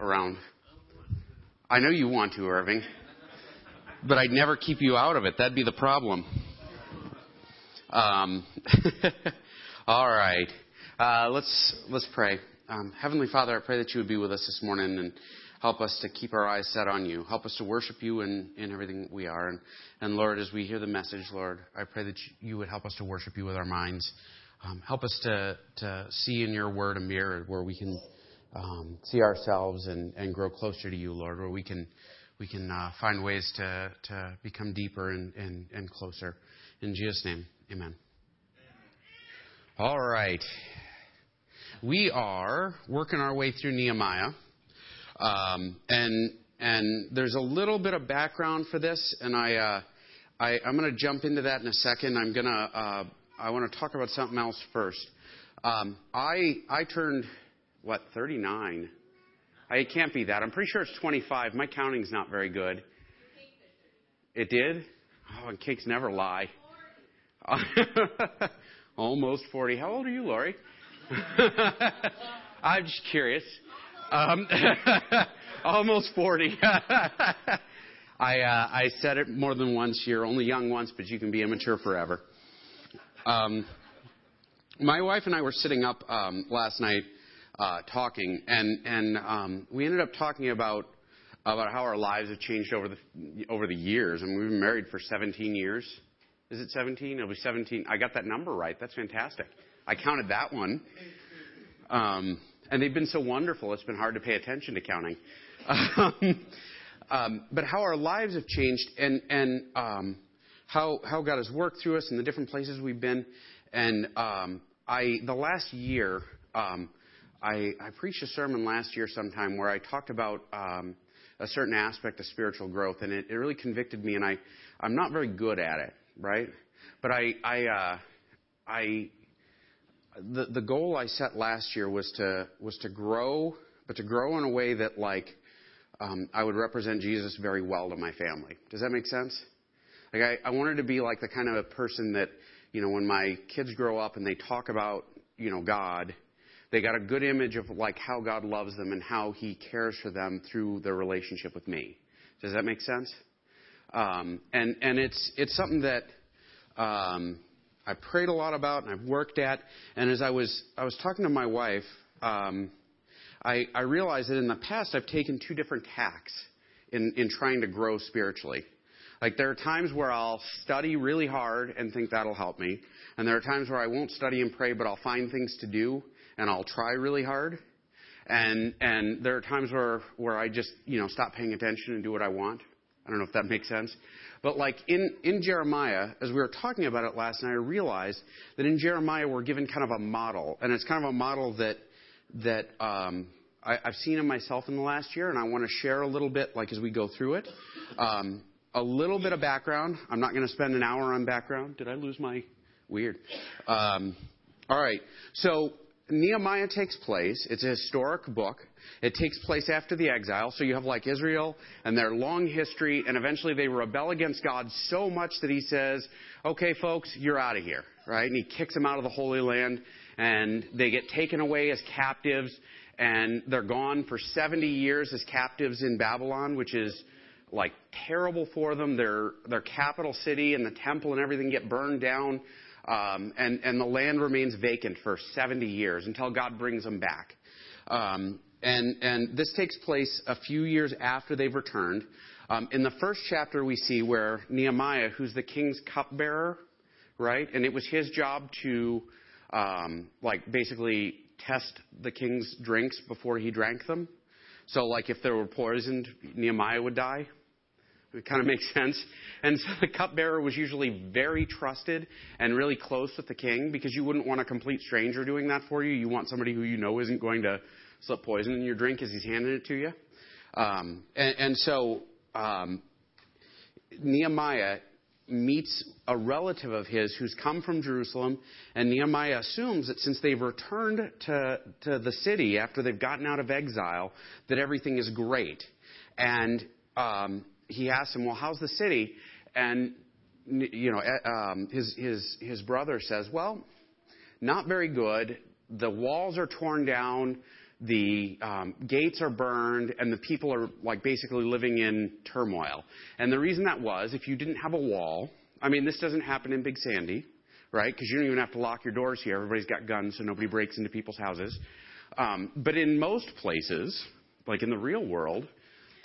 around. I know you want to, Irving, but I'd never keep you out of it. That'd be the problem. Um, all right, uh, let's let's pray. Um, Heavenly Father, I pray that you would be with us this morning and help us to keep our eyes set on you. Help us to worship you in, in everything we are. And, and Lord, as we hear the message, Lord, I pray that you would help us to worship you with our minds. Um, help us to, to see in your word a mirror where we can um, see ourselves and, and grow closer to you, Lord, where we can, we can uh, find ways to, to become deeper and, and, and closer. In Jesus' name, amen. All right. We are working our way through Nehemiah. Um, and, and there's a little bit of background for this, and I, uh, I, am going to jump into that in a second. I'm going to, uh, I want to talk about something else first. Um, I, I turned, what, 39? I, it can't be that. I'm pretty sure it's 25. My counting's not very good. It did? Oh, and cakes never lie. Almost 40. How old are you, Lori? I'm just curious. Um, almost 40. I, uh, I said it more than once. You're only young once, but you can be immature forever. Um, my wife and I were sitting up um, last night uh, talking, and and um, we ended up talking about about how our lives have changed over the over the years. Mean, we've been married for 17 years. Is it 17? It'll be 17. I got that number right. That's fantastic. I counted that one. Um, and they've been so wonderful, it's been hard to pay attention to counting. Um, um, but how our lives have changed and, and um, how, how God has worked through us in the different places we've been. And um, I, the last year, um, I, I preached a sermon last year sometime where I talked about um, a certain aspect of spiritual growth, and it, it really convicted me. And I, I'm not very good at it, right? But I, I, uh, I the, the goal I set last year was to was to grow, but to grow in a way that like um, I would represent Jesus very well to my family. Does that make sense? Like I, I wanted to be like the kind of a person that you know when my kids grow up and they talk about you know God, they got a good image of like how God loves them and how He cares for them through their relationship with me. Does that make sense? Um, and and it's it's something that um, I prayed a lot about and I've worked at. And as I was, I was talking to my wife, um, I, I realized that in the past I've taken two different tacks in, in trying to grow spiritually. Like there are times where I'll study really hard and think that'll help me. And there are times where I won't study and pray, but I'll find things to do and I'll try really hard. And, and there are times where, where I just, you know, stop paying attention and do what I want. I don't know if that makes sense. But like in, in Nehemiah, as we were talking about it last night, I realized that in Nehemiah we're given kind of a model, and it's kind of a model that that um, I, have seen in myself in the last year, and I want to share a little bit, like as we go through it. Um, a little bit of background. I'm not going to spend an hour on background. Did I lose my weird? Um, all right. So Nehemiah takes place. It's a historic book. It takes place after the exile. So you have like Israel and their long history, and eventually they rebel against God so much that he says, okay, folks, you're out of here, right? And he kicks them out of the Holy Land, and they get taken away as captives, and they're gone for 70 years as captives in Babylon, which is like terrible for them. Their, their capital city and the temple and everything get burned down. Um, and, and the land remains vacant for 70 years until God brings them back. Um, and, and this takes place a few years after they've returned. Um, in the first chapter, we see where Nehemiah, who's the king's cupbearer, right? And it was his job to, um, like, basically test the king's drinks before he drank them. So, like, if they were poisoned, Nehemiah would die. It kind of makes sense. And so the cupbearer was usually very trusted and really close with the king because you wouldn't want a complete stranger doing that for you. You want somebody who you know isn't going to slip poison in your drink as he's handing it to you. Um, and, and, so um, Nehemiah meets a relative of his who's come from Jerusalem, and Nehemiah assumes that since they've returned to, to the city after they've gotten out of exile, that everything is great. And um, he asks him, "Well, how's the city?" And you know, eh, um, his his his brother says, "Well, not very good. The walls are torn down the um, gates are burned, and the people are like basically living in turmoil. And the reason that was, if you didn't have a wall, I mean, this doesn't happen in Big Sandy, right? Because you don't even have to lock your doors here. Everybody's got guns, so nobody breaks into people's houses. Um, but in most places, like in the real world,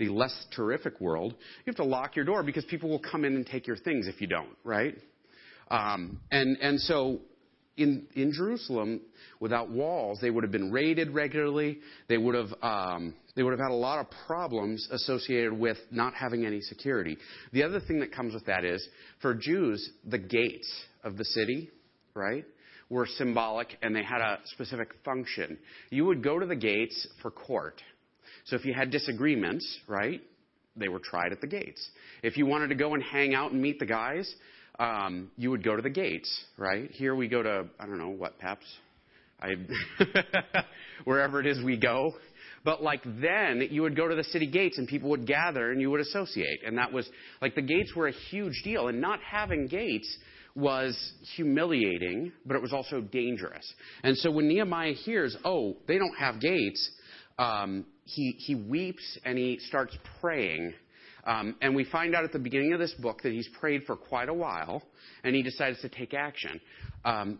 the less terrific world, you have to lock your door because people will come in and take your things if you don't, right? Um, and and so in in Jerusalem, without walls, they would have been raided regularly. They would have um, they would have had a lot of problems associated with not having any security. The other thing that comes with that is for Jews, the gates of the city, right? Were symbolic and they had a specific function. You would go to the gates for court. So if you had disagreements, right, they were tried at the gates. If you wanted to go and hang out and meet the guys, um, you would go to the gates, right? Here we go to, I don't know, what, Peps? I, wherever it is we go. But like then, you would go to the city gates and people would gather and you would associate. And that was, like the gates were a huge deal. And not having gates was humiliating, but it was also dangerous. And so when Nehemiah hears, oh, they don't have gates, um, he, he weeps and he starts praying. Um, and we find out at the beginning of this book that he's prayed for quite a while and he decides to take action. Um,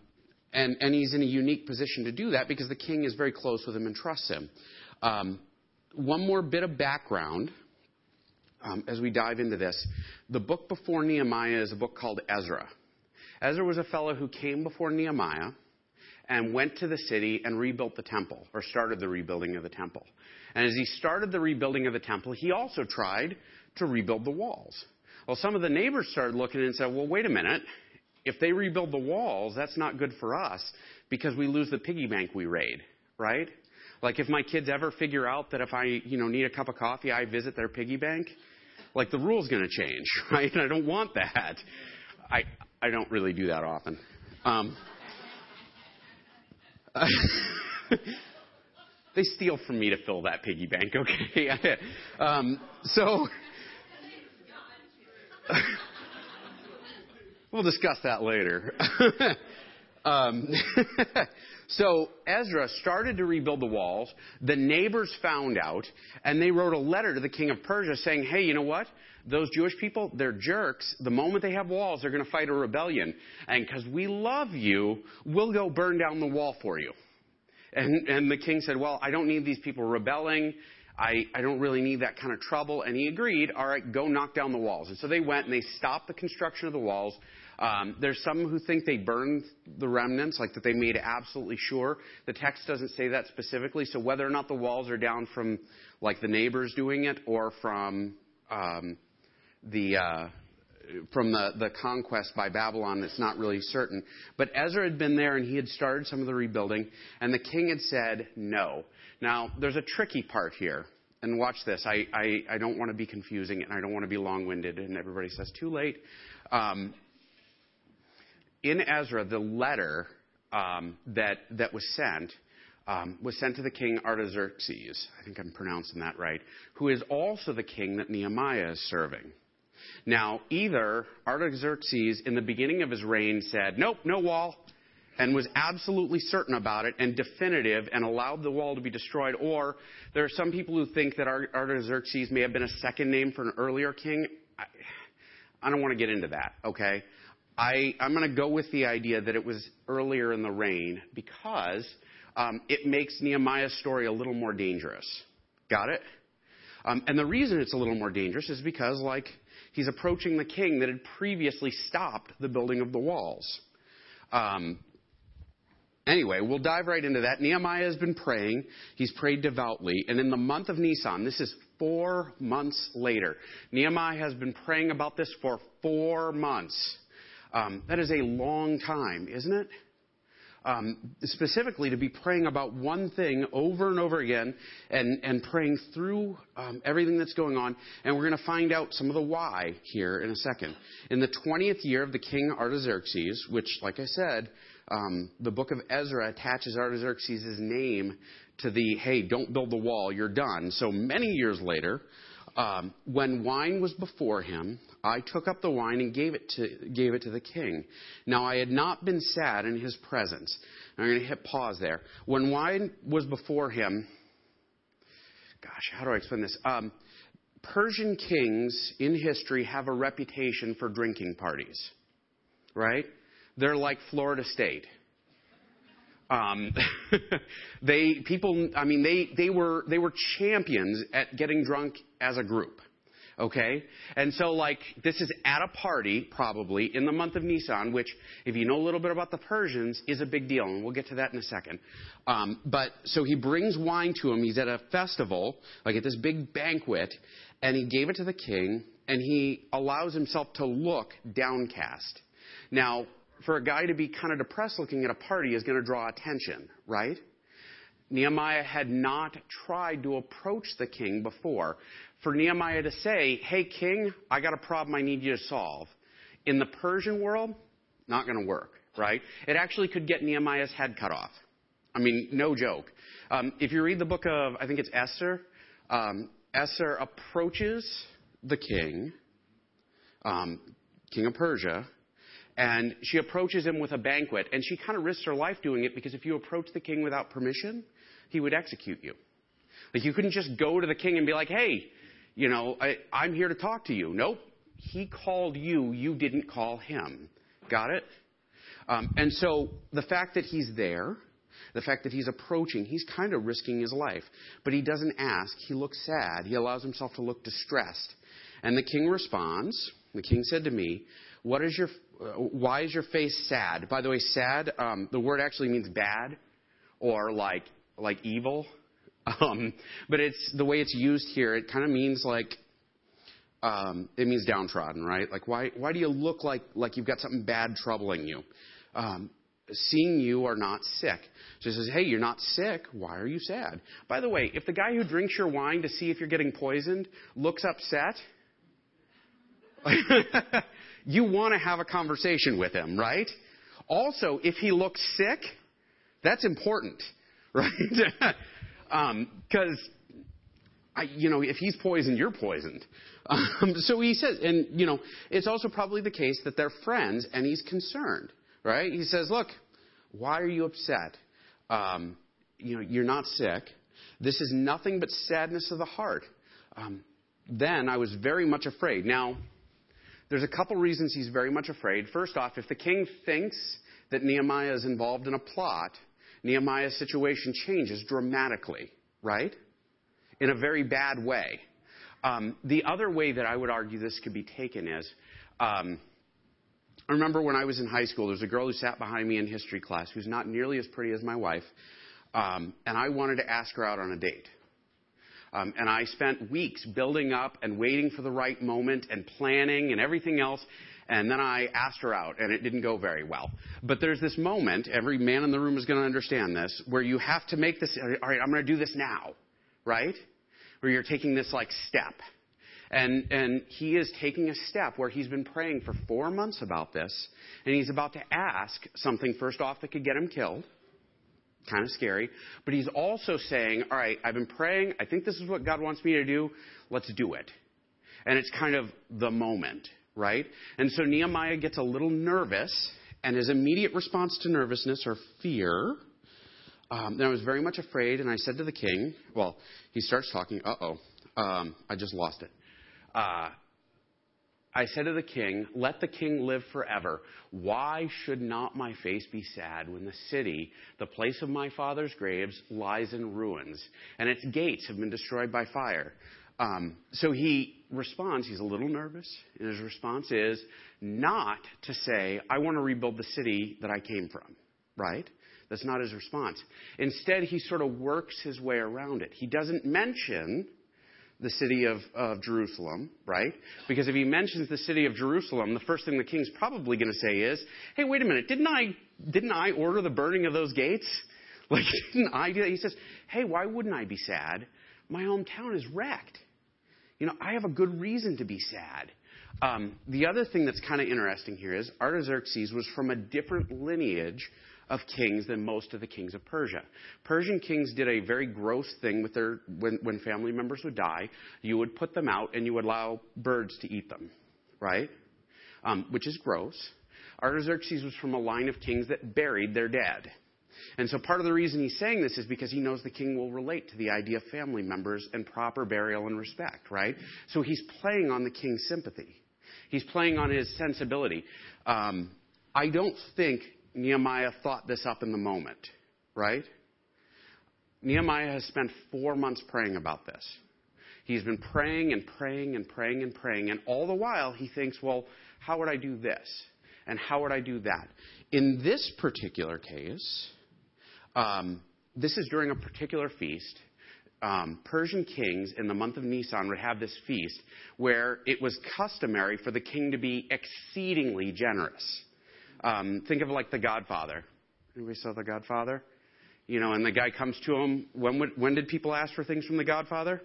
and, and he's in a unique position to do that because the king is very close with him and trusts him. Um, one more bit of background um, as we dive into this. The book before Nehemiah is a book called Ezra. Ezra was a fellow who came before Nehemiah and went to the city and rebuilt the temple, or started the rebuilding of the temple. And as he started the rebuilding of the temple, he also tried to rebuild the walls. Well, some of the neighbors started looking and said, well, wait a minute. If they rebuild the walls, that's not good for us because we lose the piggy bank we raid, right? Like if my kids ever figure out that if I, you know, need a cup of coffee, I visit their piggy bank, like the rule's going to change, right? I don't want that. I I don't really do that often. Um, they steal from me to fill that piggy bank, okay? um, so we'll discuss that later. um, so Ezra started to rebuild the walls. The neighbors found out, and they wrote a letter to the king of Persia saying, "Hey, you know what? Those Jewish people, they're jerks. The moment they have walls, they're going to fight a rebellion, and because we love you, we'll go burn down the wall for you." And, and the king said, Well, I don't need these people rebelling. I, I don't really need that kind of trouble. And he agreed, All right, go knock down the walls. And so they went and they stopped the construction of the walls. Um, there's some who think they burned the remnants, like that they made absolutely sure. The text doesn't say that specifically. So whether or not the walls are down from like the neighbors doing it or from um, the uh, from the, the conquest by Babylon it's not really certain. But Ezra had been there and he had started some of the rebuilding, and the king had said no. Now, there's a tricky part here. And watch this. I, I, I don't want to be confusing and I don't want to be long winded, and everybody says too late. Um, in Ezra, the letter um, that, that was sent um, was sent to the king Artaxerxes. I think I'm pronouncing that right, who is also the king that Nehemiah is serving. Now, either Artaxerxes, in the beginning of his reign, said, Nope, no wall, and was absolutely certain about it and definitive and allowed the wall to be destroyed, or there are some people who think that Artaxerxes may have been a second name for an earlier king. I, I don't want to get into that, okay? I, I'm going to go with the idea that it was earlier in the reign because um, it makes Nehemiah's story a little more dangerous. Got it? Um, and the reason it's a little more dangerous is because, like He's approaching the king that had previously stopped the building of the walls. Um, anyway, we'll dive right into that. Nehemiah has been praying. He's prayed devoutly. And in the month of Nisan, this is four months later, Nehemiah has been praying about this for four months. Um, that is a long time, isn't it? um, specifically to be praying about one thing over and over again and, and praying through um, everything that's going on. And we're going to find out some of the why here in a second. In the 20th year of the king Artaxerxes, which, like I said, um, the book of Ezra attaches Artaxerxes' name to the, hey, don't build the wall, you're done. So many years later, um, when wine was before him, I took up the wine and gave it to gave it to the king. Now I had not been sad in his presence. I'm going to hit pause there. When wine was before him, gosh, how do I explain this? Um, Persian kings in history have a reputation for drinking parties, right? They're like Florida State. Um, they people, I mean, they they were they were champions at getting drunk as a group. Okay? And so, like, this is at a party, probably, in the month of Nisan, which, if you know a little bit about the Persians, is a big deal. And we'll get to that in a second. Um, but, so he brings wine to him. He's at a festival, like at this big banquet, and he gave it to the king, and he allows himself to look downcast. Now, for a guy to be kind of depressed looking at a party is going to draw attention, right? Nehemiah had not tried to approach the king before. For Nehemiah to say, Hey, king, I got a problem I need you to solve. In the Persian world, not going to work, right? It actually could get Nehemiah's head cut off. I mean, no joke. Um, if you read the book of, I think it's Esther, um, Esther approaches the king, um, king of Persia, and she approaches him with a banquet, and she kind of risks her life doing it because if you approach the king without permission, he would execute you. Like you couldn't just go to the king and be like, hey, you know, I, I'm here to talk to you. Nope. He called you, you didn't call him. Got it? Um, and so the fact that he's there, the fact that he's approaching, he's kind of risking his life. But he doesn't ask. He looks sad. He allows himself to look distressed. And the king responds. The king said to me, "What is your? Uh, why is your face sad? By the way, sad. Um, the word actually means bad, or like like evil. Um, but it's the way it's used here. It kind of means like um, it means downtrodden, right? Like why why do you look like like you've got something bad troubling you? Um, seeing you are not sick. So he says, hey, you're not sick. Why are you sad? By the way, if the guy who drinks your wine to see if you're getting poisoned looks upset, you want to have a conversation with him, right? Also, if he looks sick, that's important right? Because, um, you know, if he's poisoned, you're poisoned. Um, so he says, and, you know, it's also probably the case that they're friends and he's concerned, right? He says, look, why are you upset? Um, you know, you're not sick. This is nothing but sadness of the heart. Um, then I was very much afraid. Now, there's a couple reasons he's very much afraid. First off, if the king thinks that Nehemiah is involved in a plot, Nehemiah's situation changes dramatically, right? In a very bad way. Um, the other way that I would argue this could be taken is um, I remember when I was in high school, there was a girl who sat behind me in history class who's not nearly as pretty as my wife, um, and I wanted to ask her out on a date. Um, and I spent weeks building up and waiting for the right moment and planning and everything else. And then I asked her out, and it didn't go very well. But there's this moment, every man in the room is going to understand this, where you have to make this, all right, I'm going to do this now, right? Where you're taking this like step. And, and he is taking a step where he's been praying for four months about this, and he's about to ask something first off that could get him killed. Kind of scary. But he's also saying, all right, I've been praying. I think this is what God wants me to do. Let's do it. And it's kind of the moment right? And so Nehemiah gets a little nervous, and his immediate response to nervousness or fear. Um, then I was very much afraid, and I said to the king, well, he starts talking, uh oh, um, I just lost it. Uh, I said to the king, Let the king live forever. Why should not my face be sad when the city, the place of my father's graves, lies in ruins, and its gates have been destroyed by fire? Um, so he responds, he's a little nervous, and his response is not to say, I want to rebuild the city that I came from, right? That's not his response. Instead, he sort of works his way around it. He doesn't mention the city of, of Jerusalem, right? Because if he mentions the city of Jerusalem, the first thing the king's probably going to say is, hey, wait a minute, didn't I, didn't I order the burning of those gates? Like, didn't I do that? He says, hey, why wouldn't I be sad? My hometown is wrecked you know, I have a good reason to be sad. Um, the other thing that's kind of interesting here is Artaxerxes was from a different lineage of kings than most of the kings of Persia. Persian kings did a very gross thing with their when, when family members would die. You would put them out and you would allow birds to eat them, right? Um, which is gross. Artaxerxes was from a line of kings that buried their dead. And so part of the reason he's saying this is because he knows the king will relate to the idea of family members and proper burial and respect, right? So he's playing on the king's sympathy. He's playing on his sensibility. Um, I don't think Nehemiah thought this up in the moment, right? Nehemiah has spent four months praying about this. He's been praying and praying and praying and praying, and all the while he thinks, well, how would I do this? And how would I do that? In this particular case, um, this is during a particular feast. Um, Persian kings in the month of Nisan would have this feast where it was customary for the king to be exceedingly generous. Um, think of like The Godfather. Anybody saw The Godfather? You know, and the guy comes to him. When, would, when did people ask for things from The Godfather?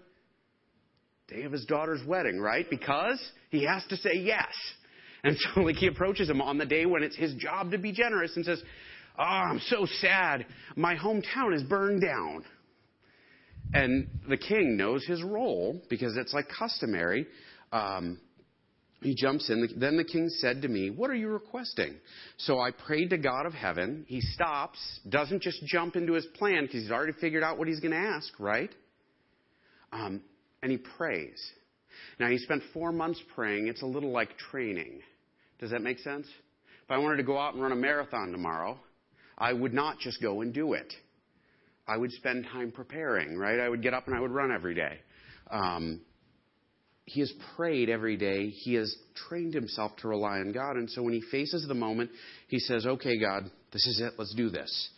Day of his daughter's wedding, right? Because he has to say yes. And so, like, he approaches him on the day when it's his job to be generous and says, Oh, I'm so sad. My hometown is burned down. And the king knows his role because it's like customary. Um, he jumps in. Then the king said to me, What are you requesting? So I prayed to God of heaven. He stops, doesn't just jump into his plan because he's already figured out what he's going to ask, right? Um, and he prays. Now, he spent four months praying. It's a little like training. Does that make sense? If I wanted to go out and run a marathon tomorrow, I would not just go and do it. I would spend time preparing, right? I would get up and I would run every day. Um, he has prayed every day. He has trained himself to rely on God. And so when he faces the moment, he says, Okay, God, this is it. Let's do this.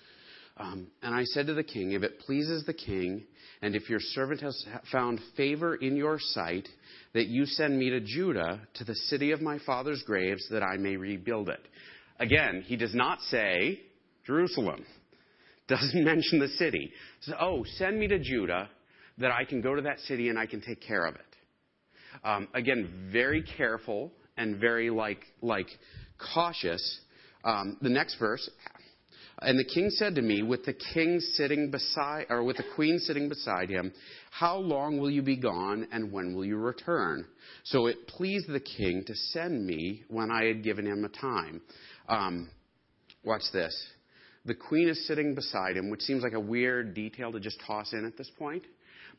Um, and I said to the king, If it pleases the king, and if your servant has found favor in your sight, that you send me to Judah, to the city of my father's graves, that I may rebuild it. Again, he does not say Jerusalem, doesn't mention the city. Says, oh, send me to Judah that I can go to that city and I can take care of it. Um, again, very careful and very like like cautious. Um, the next verse. And the king said to me, with the king sitting beside, or with the queen sitting beside him, how long will you be gone and when will you return? So it pleased the king to send me when I had given him a time. Um, watch this. The queen is sitting beside him, which seems like a weird detail to just toss in at this point.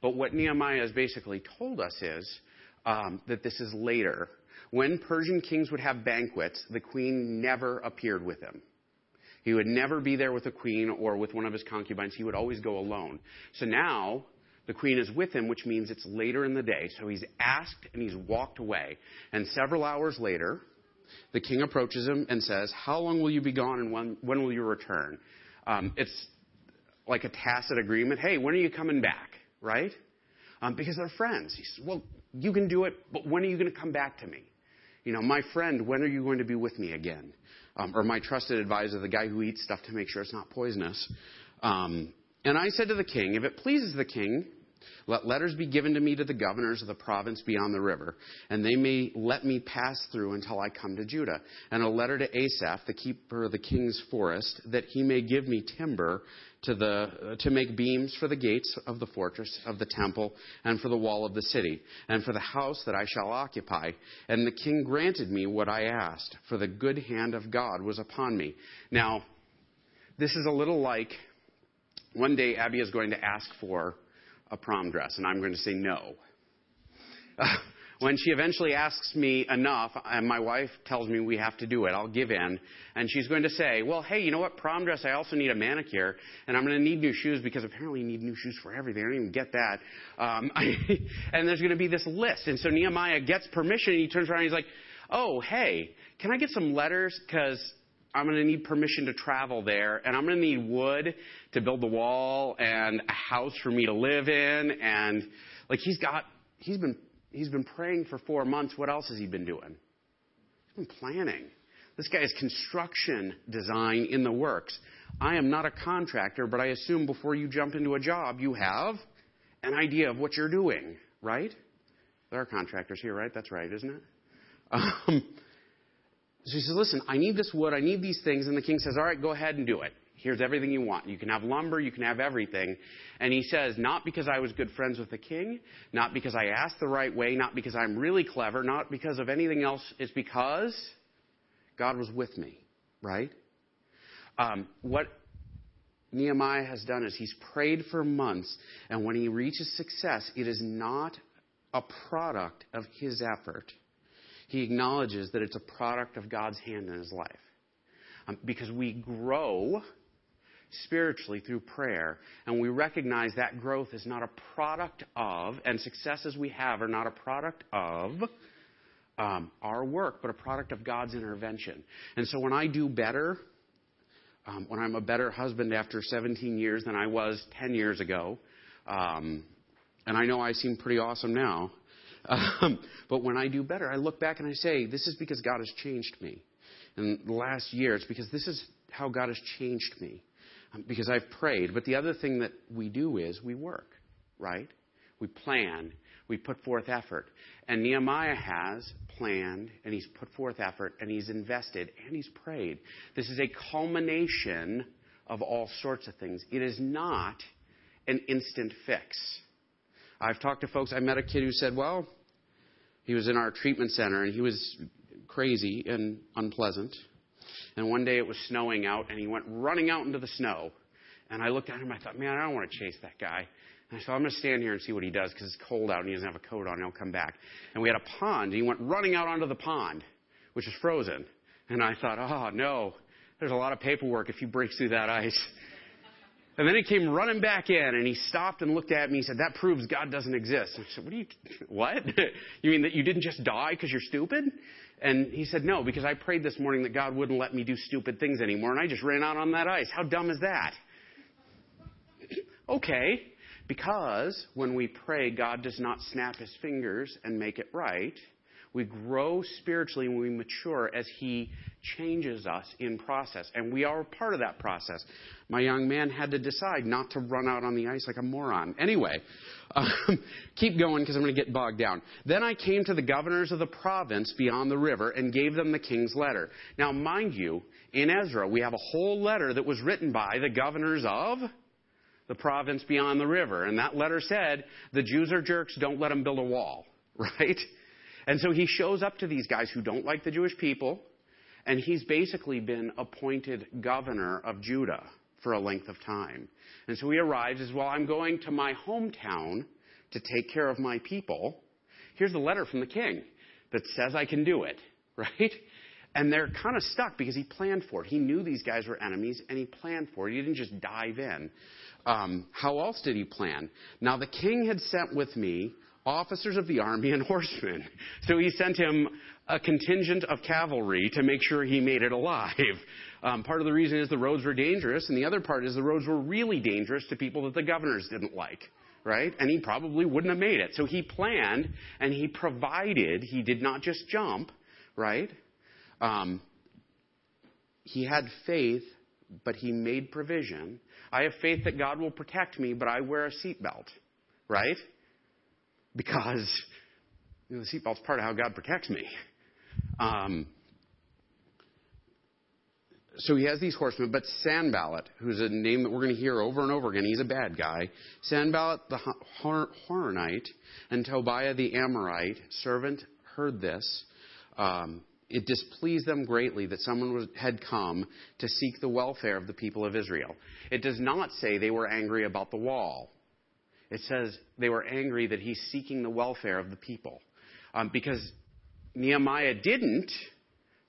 But what Nehemiah has basically told us is um, that this is later. When Persian kings would have banquets, the queen never appeared with him. He would never be there with the queen or with one of his concubines. He would always go alone. So now the queen is with him, which means it's later in the day. So he's asked and he's walked away. And several hours later, the king approaches him and says, How long will you be gone and when, when will you return? Um, it's like a tacit agreement. Hey, when are you coming back? Right? Um, because they're friends. He says, Well, you can do it, but when are you going to come back to me? You know, my friend, when are you going to be with me again? Um, or my trusted advisor, the guy who eats stuff to make sure it's not poisonous. Um, and I said to the king, If it pleases the king, let letters be given to me to the governors of the province beyond the river, and they may let me pass through until I come to Judah. And a letter to Asaph, the keeper of the king's forest, that he may give me timber to, the, to make beams for the gates of the fortress of the temple and for the wall of the city, and for the house that I shall occupy. And the king granted me what I asked, for the good hand of God was upon me. Now, this is a little like one day Abby is going to ask for a prom dress, and I'm going to say no. when she eventually asks me enough, and my wife tells me we have to do it, I'll give in. And she's going to say, well, hey, you know what? Prom dress, I also need a manicure, and I'm going to need new shoes because apparently you need new shoes for everything. I don't even get that. Um, and there's going to be this list. And so Nehemiah gets permission, and he turns around and he's like, oh, hey, can I get some letters? Because I'm going to need permission to travel there, and I'm going to need wood to build the wall and a house for me to live in. And like he's got, he's been, he's been praying for four months. What else has he been doing? He's been planning. This guy is construction design in the works. I am not a contractor, but I assume before you jump into a job, you have an idea of what you're doing, right? There are contractors here, right? That's right, isn't it? Um, so he says, Listen, I need this wood, I need these things. And the king says, All right, go ahead and do it. Here's everything you want. You can have lumber, you can have everything. And he says, Not because I was good friends with the king, not because I asked the right way, not because I'm really clever, not because of anything else. It's because God was with me, right? Um, what Nehemiah has done is he's prayed for months, and when he reaches success, it is not a product of his effort. He acknowledges that it's a product of God's hand in his life. Um, because we grow spiritually through prayer, and we recognize that growth is not a product of, and successes we have are not a product of um, our work, but a product of God's intervention. And so when I do better, um, when I'm a better husband after 17 years than I was 10 years ago, um, and I know I seem pretty awesome now, um, but when I do better, I look back and I say, this is because God has changed me. And last year, it's because this is how God has changed me. Um, because I've prayed. But the other thing that we do is we work, right? We plan, we put forth effort. And Nehemiah has planned, and he's put forth effort, and he's invested, and he's prayed. This is a culmination of all sorts of things. It is not an instant fix. I've talked to folks, I met a kid who said, well, he was in our treatment center, and he was crazy and unpleasant. And one day it was snowing out, and he went running out into the snow. And I looked at him, I thought, man, I don't want to chase that guy. And I said, I'm going to stand here and see what he does because it's cold out and he doesn't have a coat on and he'll come back. And we had a pond, and he went running out onto the pond, which is frozen. And I thought, oh, no, there's a lot of paperwork if he breaks through that ice. And then he came running back in and he stopped and looked at me. He said, That proves God doesn't exist. I said, What do you, what? you mean that you didn't just die because you're stupid? And he said, No, because I prayed this morning that God wouldn't let me do stupid things anymore, and I just ran out on that ice. How dumb is that? okay, because when we pray, God does not snap his fingers and make it right. We grow spiritually and we mature as He changes us in process. And we are part of that process. My young man had to decide not to run out on the ice like a moron. Anyway, um, keep going because I'm going to get bogged down. Then I came to the governors of the province beyond the river and gave them the king's letter. Now, mind you, in Ezra, we have a whole letter that was written by the governors of the province beyond the river. And that letter said, the Jews are jerks, don't let them build a wall. Right? And so he shows up to these guys who don't like the Jewish people, and he's basically been appointed governor of Judah for a length of time. And so he arrives as well, I'm going to my hometown to take care of my people. Here's the letter from the king that says I can do it, right? And they're kind of stuck because he planned for it. He knew these guys were enemies and he planned for it. He didn't just dive in. Um, how else did he plan? Now, the king had sent with me officers of the army and horsemen. So he sent him a contingent of cavalry to make sure he made it alive. Um, part of the reason is the roads were dangerous, and the other part is the roads were really dangerous to people that the governors didn't like, right? And he probably wouldn't have made it. So he planned and he provided. He did not just jump, right? Um, he had faith, but he made provision. I have faith that God will protect me, but I wear a seatbelt, right? Because you know, the seatbelt's part of how God protects me. Um, so he has these horsemen, but Sanballat, who's a name that we're going to hear over and over again, he's a bad guy. Sanballat the Horonite and Tobiah the Ammonite servant heard this. Um, it displeased them greatly that someone was, had come to seek the welfare of the people of Israel. It does not say they were angry about the wall. It says they were angry that he's seeking the welfare of the people. Um, because Nehemiah didn't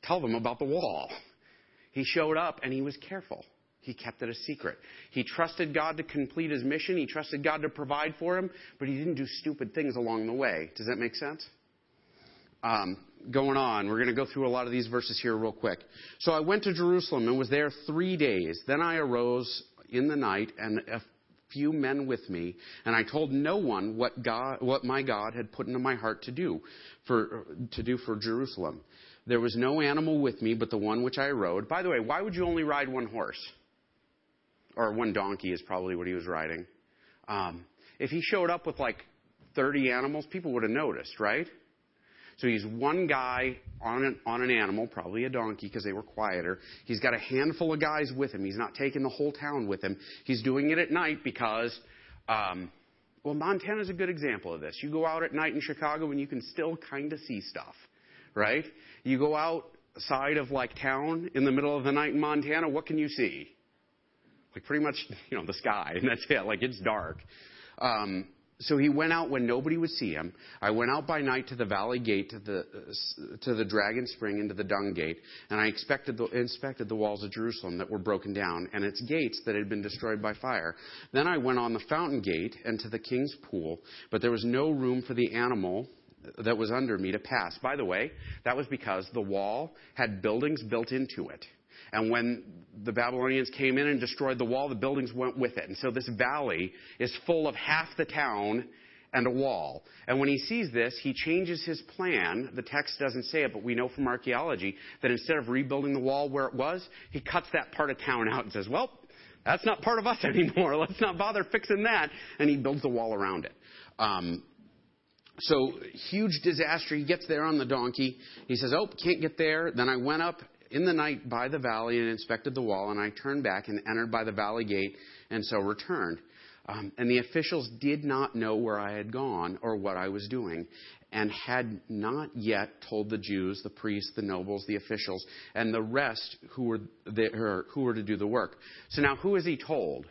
tell them about the wall. He showed up and he was careful. He kept it a secret. He trusted God to complete his mission. He trusted God to provide for him, but he didn't do stupid things along the way. Does that make sense? Um, going on, we're going to go through a lot of these verses here real quick. So I went to Jerusalem and was there three days. Then I arose in the night, and few men with me, and I told no one what God, what my God had put into my heart to do for, to do for Jerusalem. There was no animal with me but the one which I rode. By the way, why would you only ride one horse? Or one donkey is probably what he was riding. Um, if he showed up with like 30 animals, people would have noticed, right? So he's one guy on an, on an animal, probably a donkey because they were quieter. He's got a handful of guys with him. He's not taking the whole town with him. He's doing it at night because, um, well, Montana's a good example of this. You go out at night in Chicago and you can still kind of see stuff, right? You go outside of like town in the middle of the night in Montana, what can you see? like pretty much, you know, the sky, and that's it. Like it's dark. Um, so he went out when nobody would see him. I went out by night to the valley gate, to the, to the dragon spring, and to the dung gate, and I the, inspected the walls of Jerusalem that were broken down, and its gates that had been destroyed by fire. Then I went on the fountain gate and to the king's pool, but there was no room for the animal that was under me to pass. By the way, that was because the wall had buildings built into it. And when the Babylonians came in and destroyed the wall, the buildings went with it. And so this valley is full of half the town and a wall. And when he sees this, he changes his plan. The text doesn't say it, but we know from archaeology that instead of rebuilding the wall where it was, he cuts that part of town out and says, well, that's not part of us anymore. Let's not bother fixing that. And he builds the wall around it. Um, so huge disaster. He gets there on the donkey. He says, "Oh, can't get there." Then I went up in the night by the valley and inspected the wall, and I turned back and entered by the valley gate, and so returned. Um, and the officials did not know where I had gone or what I was doing, and had not yet told the Jews, the priests, the nobles, the officials, and the rest who were there, who were to do the work. So now, who is he told?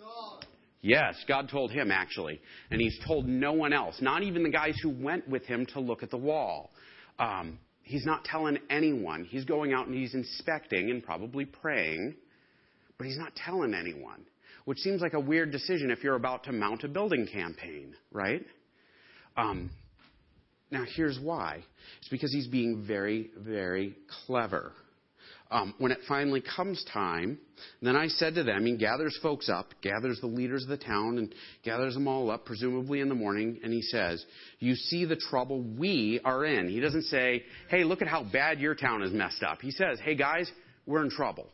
God. Yes, God told him actually, and he's told no one else, not even the guys who went with him to look at the wall. Um, he's not telling anyone. He's going out and he's inspecting and probably praying, but he's not telling anyone, which seems like a weird decision if you're about to mount a building campaign, right? Um, now, here's why. It's because he's being very, very clever um, when it finally comes time, then I said to them, he gathers folks up, gathers the leaders of the town, and gathers them all up, presumably in the morning, and he says, You see the trouble we are in. He doesn't say, Hey, look at how bad your town is messed up. He says, Hey, guys, we're in trouble.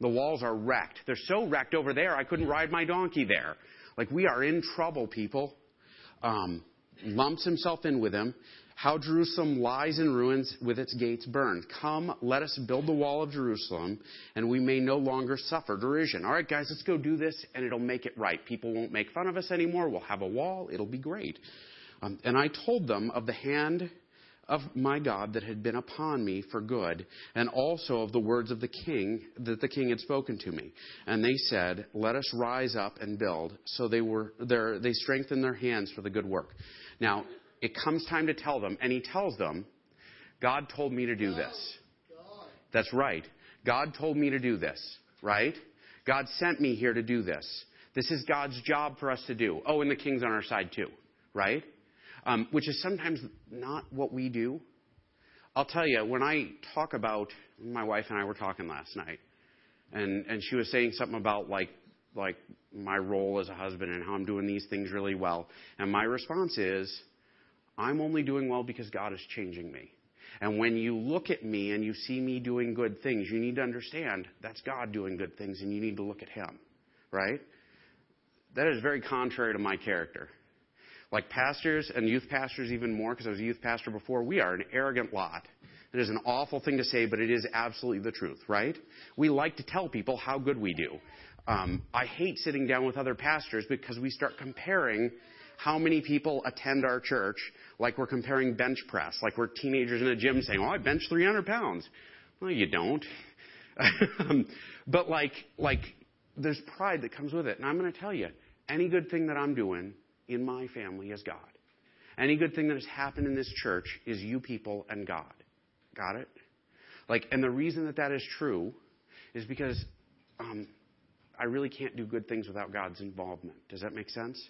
The walls are wrecked. They're so wrecked over there, I couldn't ride my donkey there. Like, we are in trouble, people. Um, lumps himself in with them how Jerusalem lies in ruins with its gates burned. Come, let us build the wall of Jerusalem, and we may no longer suffer derision. All right, guys, let's go do this, and it'll make it right. People won't make fun of us anymore. We'll have a wall. It'll be great. Um, and I told them of the hand of my God that had been upon me for good, and also of the words of the king that the king had spoken to me. And they said, Let us rise up and build. So they were there, they strengthened their hands for the good work. Now, it comes time to tell them, and he tells them, God told me to do this. That's right. God told me to do this, right? God sent me here to do this. This is God's job for us to do. Oh, and the king's on our side too, right? Um, which is sometimes not what we do. I'll tell you, when I talk about, my wife and I were talking last night, and, and she was saying something about like, like my role as a husband and how I'm doing these things really well. And my response is, I'm only doing well because God is changing me. And when you look at me and you see me doing good things, you need to understand that's God doing good things and you need to look at Him. Right? That is very contrary to my character. Like pastors and youth pastors, even more, because I was a youth pastor before, we are an arrogant lot. It is an awful thing to say, but it is absolutely the truth, right? We like to tell people how good we do. Um, I hate sitting down with other pastors because we start comparing how many people attend our church like we're comparing bench press, like we're teenagers in a gym saying, "Oh, I bench 300 pounds." Well, you don't. but like, like, there's pride that comes with it, and I'm going to tell you, any good thing that I'm doing in my family is God. Any good thing that has happened in this church is you people and God. Got it? Like, and the reason that that is true is because um, I really can't do good things without God's involvement. Does that make sense?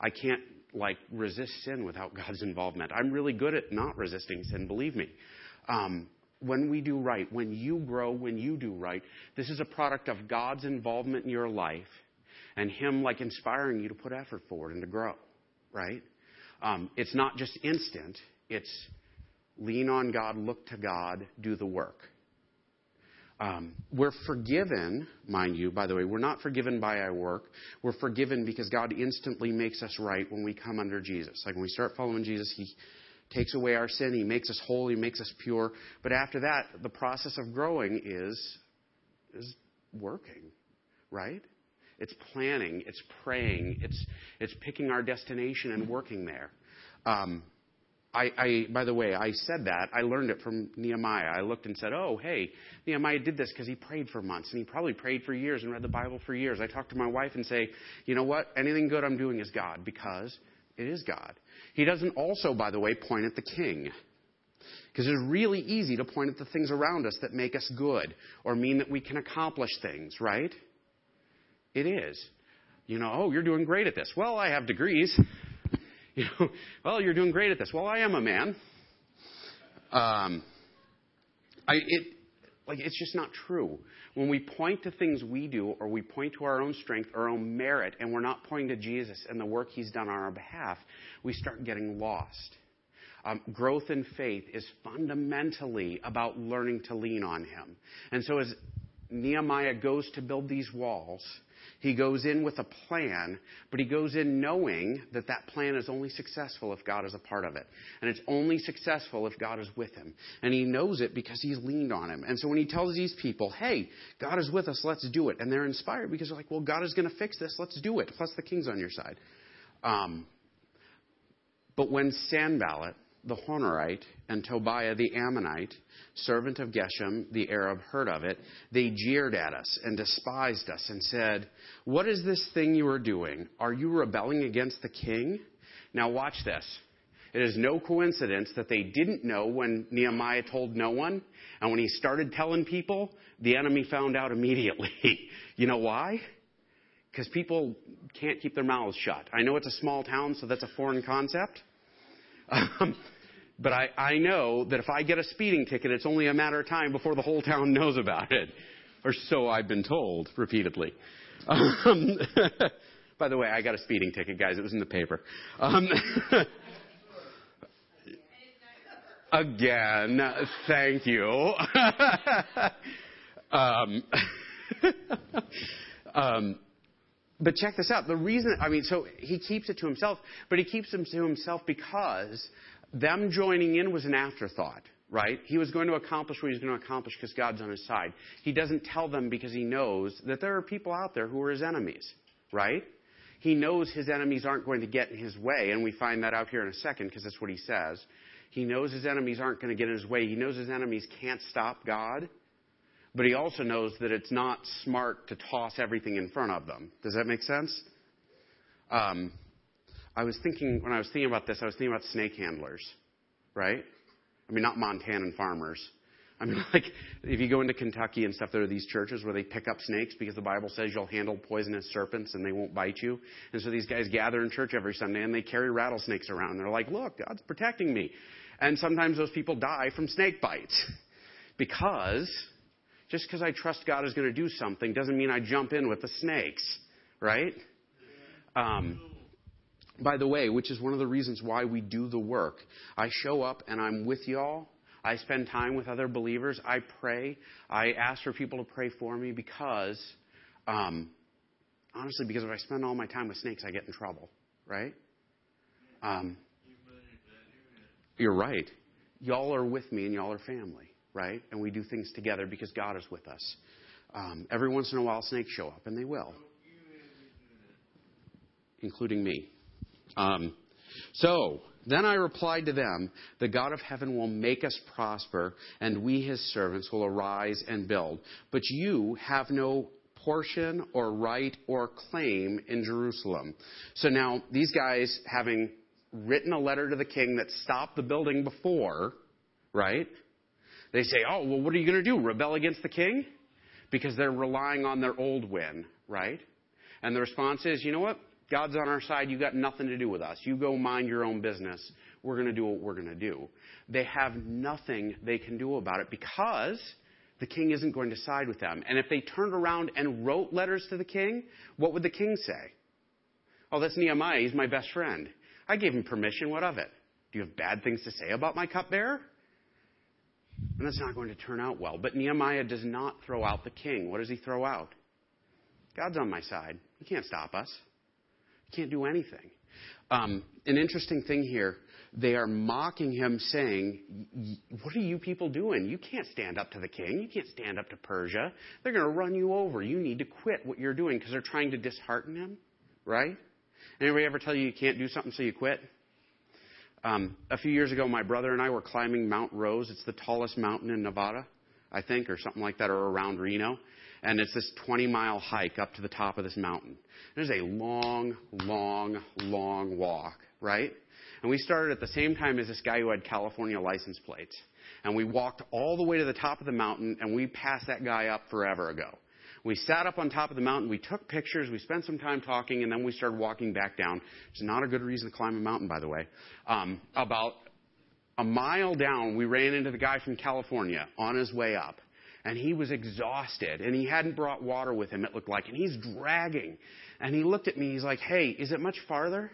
I can't like resist sin without God's involvement. I'm really good at not resisting sin, believe me. Um, when we do right, when you grow, when you do right, this is a product of God's involvement in your life and Him like inspiring you to put effort forward and to grow, right? Um, it's not just instant. It's lean on God, look to God, do the work. Um, we're forgiven, mind you, by the way, we're not forgiven by our work. We're forgiven because God instantly makes us right when we come under Jesus. Like when we start following Jesus, He takes away our sin, He makes us holy, He makes us pure. But after that, the process of growing is, is working, right? It's planning, it's praying, it's, it's picking our destination and working there. Um, I, I, by the way, I said that. I learned it from Nehemiah. I looked and said, oh, hey, Nehemiah did this because he prayed for months, and he probably prayed for years and read the Bible for years. I talked to my wife and say, you know what? Anything good I'm doing is God because it is God. He doesn't also, by the way, point at the king. Because it's really easy to point at the things around us that make us good or mean that we can accomplish things, right? It is. You know, oh, you're doing great at this. Well, I have degrees. You know, well, you're doing great at this. Well, I am a man. Um, I, it, like, it's just not true. When we point to things we do, or we point to our own strength, our own merit, and we're not pointing to Jesus and the work He's done on our behalf, we start getting lost. Um, growth in faith is fundamentally about learning to lean on Him. And so, as Nehemiah goes to build these walls, he goes in with a plan, but he goes in knowing that that plan is only successful if God is a part of it. And it's only successful if God is with him. And he knows it because he's leaned on him. And so when he tells these people, hey, God is with us, let's do it. And they're inspired because they're like, well, God is going to fix this, let's do it. Plus the king's on your side. Um, but when Sanballat, the Horonite, and Tobiah the Ammonite, servant of Geshem, the Arab, heard of it, they jeered at us and despised us and said, What is this thing you are doing? Are you rebelling against the king? Now, watch this. It is no coincidence that they didn't know when Nehemiah told no one, and when he started telling people, the enemy found out immediately. you know why? Because people can't keep their mouths shut. I know it's a small town, so that's a foreign concept. Um, but I, I know that if I get a speeding ticket, it's only a matter of time before the whole town knows about it. Or so I've been told repeatedly. Um, by the way, I got a speeding ticket, guys. It was in the paper. Um, again, thank you. um, um, but check this out. The reason, I mean, so he keeps it to himself, but he keeps it to himself because them joining in was an afterthought, right? He was going to accomplish what he was going to accomplish because God's on his side. He doesn't tell them because he knows that there are people out there who are his enemies, right? He knows his enemies aren't going to get in his way, and we find that out here in a second because that's what he says. He knows his enemies aren't going to get in his way. He knows his enemies can't stop God, but he also knows that it's not smart to toss everything in front of them. Does that make sense? Um, I was thinking, when I was thinking about this, I was thinking about snake handlers, right? I mean, not Montanan farmers. I mean, like, if you go into Kentucky and stuff, there are these churches where they pick up snakes because the Bible says you'll handle poisonous serpents and they won't bite you. And so these guys gather in church every Sunday and they carry rattlesnakes around. They're like, look, God's protecting me. And sometimes those people die from snake bites. Because just because I trust God is going to do something doesn't mean I jump in with the snakes, right? Um, by the way, which is one of the reasons why we do the work. I show up and I'm with y'all. I spend time with other believers. I pray. I ask for people to pray for me because, um, honestly, because if I spend all my time with snakes, I get in trouble, right? Um, you're right. Y'all are with me and y'all are family, right? And we do things together because God is with us. Um, every once in a while, snakes show up, and they will, including me. Um, so, then I replied to them, The God of heaven will make us prosper, and we, his servants, will arise and build. But you have no portion or right or claim in Jerusalem. So now, these guys, having written a letter to the king that stopped the building before, right? They say, Oh, well, what are you going to do? Rebel against the king? Because they're relying on their old win, right? And the response is, You know what? God's on our side. You got nothing to do with us. You go mind your own business. We're going to do what we're going to do. They have nothing they can do about it because the king isn't going to side with them. And if they turned around and wrote letters to the king, what would the king say? Oh, that's Nehemiah. He's my best friend. I gave him permission. What of it? Do you have bad things to say about my cupbearer? And that's not going to turn out well. But Nehemiah does not throw out the king. What does he throw out? God's on my side. He can't stop us. He can't do anything. Um, an interesting thing here, they are mocking him, saying, What are you people doing? You can't stand up to the king. You can't stand up to Persia. They're going to run you over. You need to quit what you're doing because they're trying to dishearten him, right? Anybody ever tell you you can't do something so you quit? Um, a few years ago, my brother and I were climbing Mount Rose. It's the tallest mountain in Nevada, I think, or something like that, or around Reno. And it's this 20 mile hike up to the top of this mountain. There's a long, long, long walk, right? And we started at the same time as this guy who had California license plates. And we walked all the way to the top of the mountain, and we passed that guy up forever ago. We sat up on top of the mountain, we took pictures, we spent some time talking, and then we started walking back down. It's not a good reason to climb a mountain, by the way. Um, about a mile down, we ran into the guy from California on his way up. And he was exhausted, and he hadn't brought water with him, it looked like, and he's dragging. And he looked at me, he's like, Hey, is it much farther?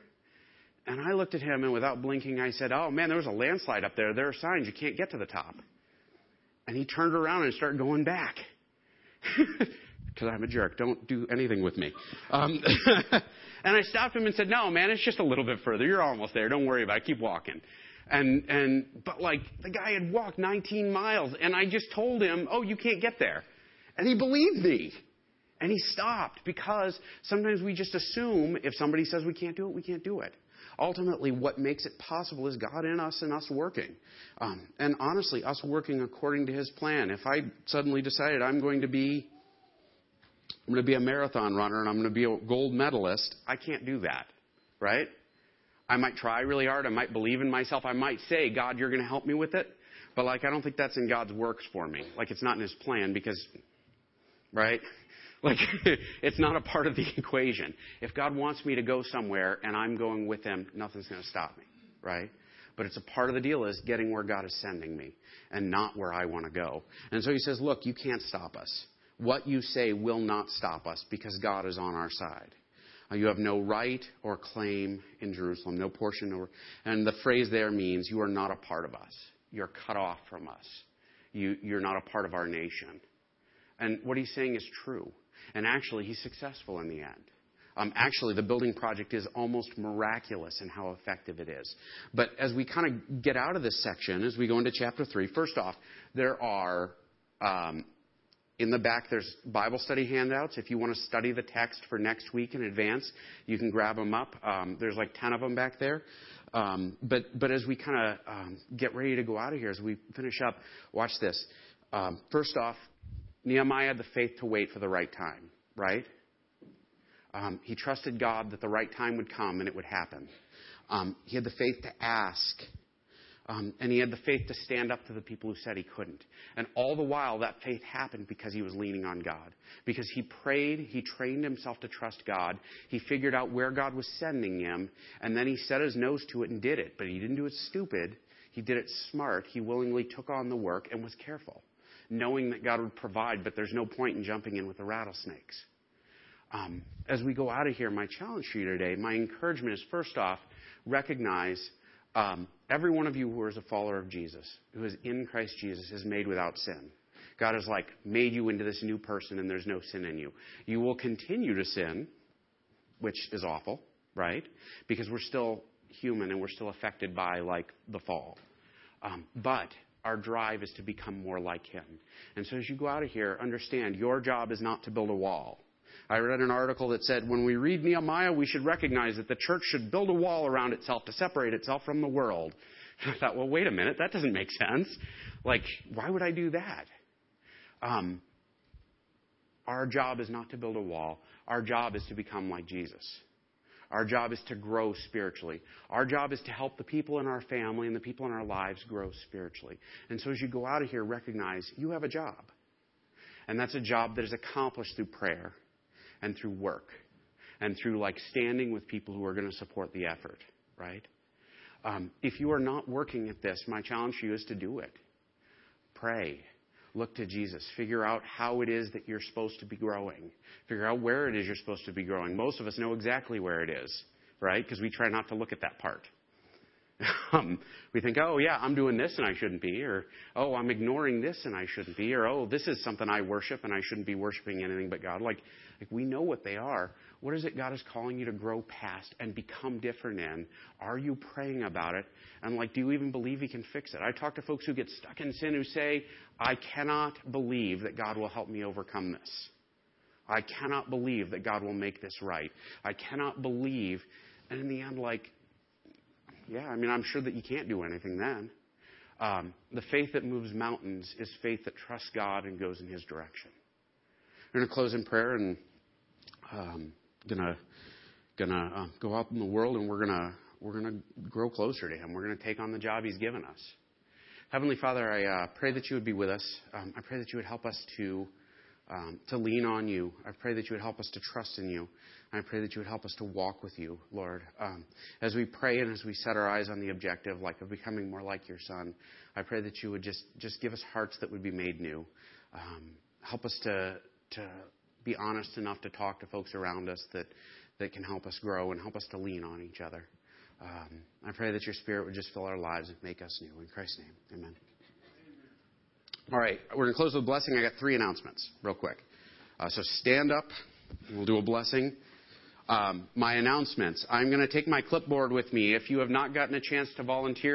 And I looked at him, and without blinking, I said, Oh man, there was a landslide up there. There are signs you can't get to the top. And he turned around and started going back. Because I'm a jerk. Don't do anything with me. Um, and I stopped him and said, No, man, it's just a little bit further. You're almost there. Don't worry about it. Keep walking. And, and, but like, the guy had walked 19 miles, and I just told him, Oh, you can't get there. And he believed me. And he stopped because sometimes we just assume if somebody says we can't do it, we can't do it. Ultimately, what makes it possible is God in us and us working. Um, and honestly, us working according to His plan. If I suddenly decided I'm going to be I'm going to be a marathon runner and I'm going to be a gold medalist, I can't do that, right? I might try really hard. I might believe in myself. I might say, God, you're going to help me with it. But like, I don't think that's in God's works for me. Like, it's not in His plan because, right? Like, it's not a part of the equation. If God wants me to go somewhere and I'm going with Him, nothing's going to stop me, right? But it's a part of the deal is getting where God is sending me and not where I want to go. And so He says, look, you can't stop us. What you say will not stop us because God is on our side. Uh, you have no right or claim in Jerusalem, no portion. Or, and the phrase there means you are not a part of us. You're cut off from us. You, you're not a part of our nation. And what he's saying is true. And actually, he's successful in the end. Um, actually, the building project is almost miraculous in how effective it is. But as we kind of get out of this section, as we go into chapter 3, first off, there are, um, in the back, there's Bible study handouts. If you want to study the text for next week in advance, you can grab them up. Um, there's like 10 of them back there. Um, but, but as we kind of um, get ready to go out of here, as we finish up, watch this. Um, first off, Nehemiah had the faith to wait for the right time, right? Um, he trusted God that the right time would come and it would happen. Um, he had the faith to ask. Um, and he had the faith to stand up to the people who said he couldn't. And all the while, that faith happened because he was leaning on God. Because he prayed, he trained himself to trust God. He figured out where God was sending him, and then he set his nose to it and did it. But he didn't do it stupid. He did it smart. He willingly took on the work and was careful knowing that God would provide, but there's no point in jumping in with the rattlesnakes. Um, as we go out of here, my challenge for you today, my encouragement is first off, recognize um, every one of you who is a follower of Jesus, who is in Christ Jesus, is made without sin. God has like made you into this new person and there's no sin in you. You will continue to sin, which is awful, right? Because we're still human and we're still affected by like the fall. Um, but our drive is to become more like Him. And so as you go out of here, understand your job is not to build a wall. I read an article that said when we read Nehemiah, we should recognize that the church should build a wall around itself to separate itself from the world. I thought, well, wait a minute, that doesn't make sense. Like, why would I do that? Um, our job is not to build a wall. Our job is to become like Jesus. Our job is to grow spiritually. Our job is to help the people in our family and the people in our lives grow spiritually. And so as you go out of here, recognize you have a job. And that's a job that is accomplished through prayer and through work and through like standing with people who are going to support the effort, right? Um, if you are not working at this, my challenge to you is to do it. Pray look to Jesus. Figure out how it is that you're supposed to be growing. Figure out where it is you're supposed to be growing. Most of us know exactly where it is, right? Because we try not to look at that part. Um, we think, oh, yeah, I'm doing this and I shouldn't be, or oh, I'm ignoring this and I shouldn't be, or oh, this is something I worship and I shouldn't be worshiping anything but God. Like, like we know what they are. What is it God is calling you to grow past and become different in? Are you praying about it? And like, do you even believe He can fix it? I talk to folks who get stuck in sin who say, I cannot believe that God will help me overcome this. I cannot believe that God will make this right. I cannot believe. And in the end, like, Yeah, I mean, I'm sure that you can't do anything then. Um, the faith that moves mountains is faith that trusts God and goes in His direction. We're going to close in prayer and um, gonna gonna uh, go out in the world and we're gonna we're gonna grow closer to Him. We're gonna take on the job He's given us. Heavenly Father, I uh, pray that you would be with us. Um, I pray that you would help us to um, to lean on you. I pray that you would help us to trust in you. I pray that you would help us to walk with you, Lord. Um, as we pray and as we set our eyes on the objective, like of becoming more like your Son, I pray that you would just just give us hearts that would be made new. Um, help us to to be honest enough to talk to folks around us that that can help us grow and help us to lean on each other. Um, I pray that your Spirit would just fill our lives and make us new. In Christ's name, Amen. All right, we're going to close with a blessing. I got three announcements, real quick. Uh, so stand up. We'll do a blessing. Um, my announcements. I'm going to take my clipboard with me. If you have not gotten a chance to volunteer,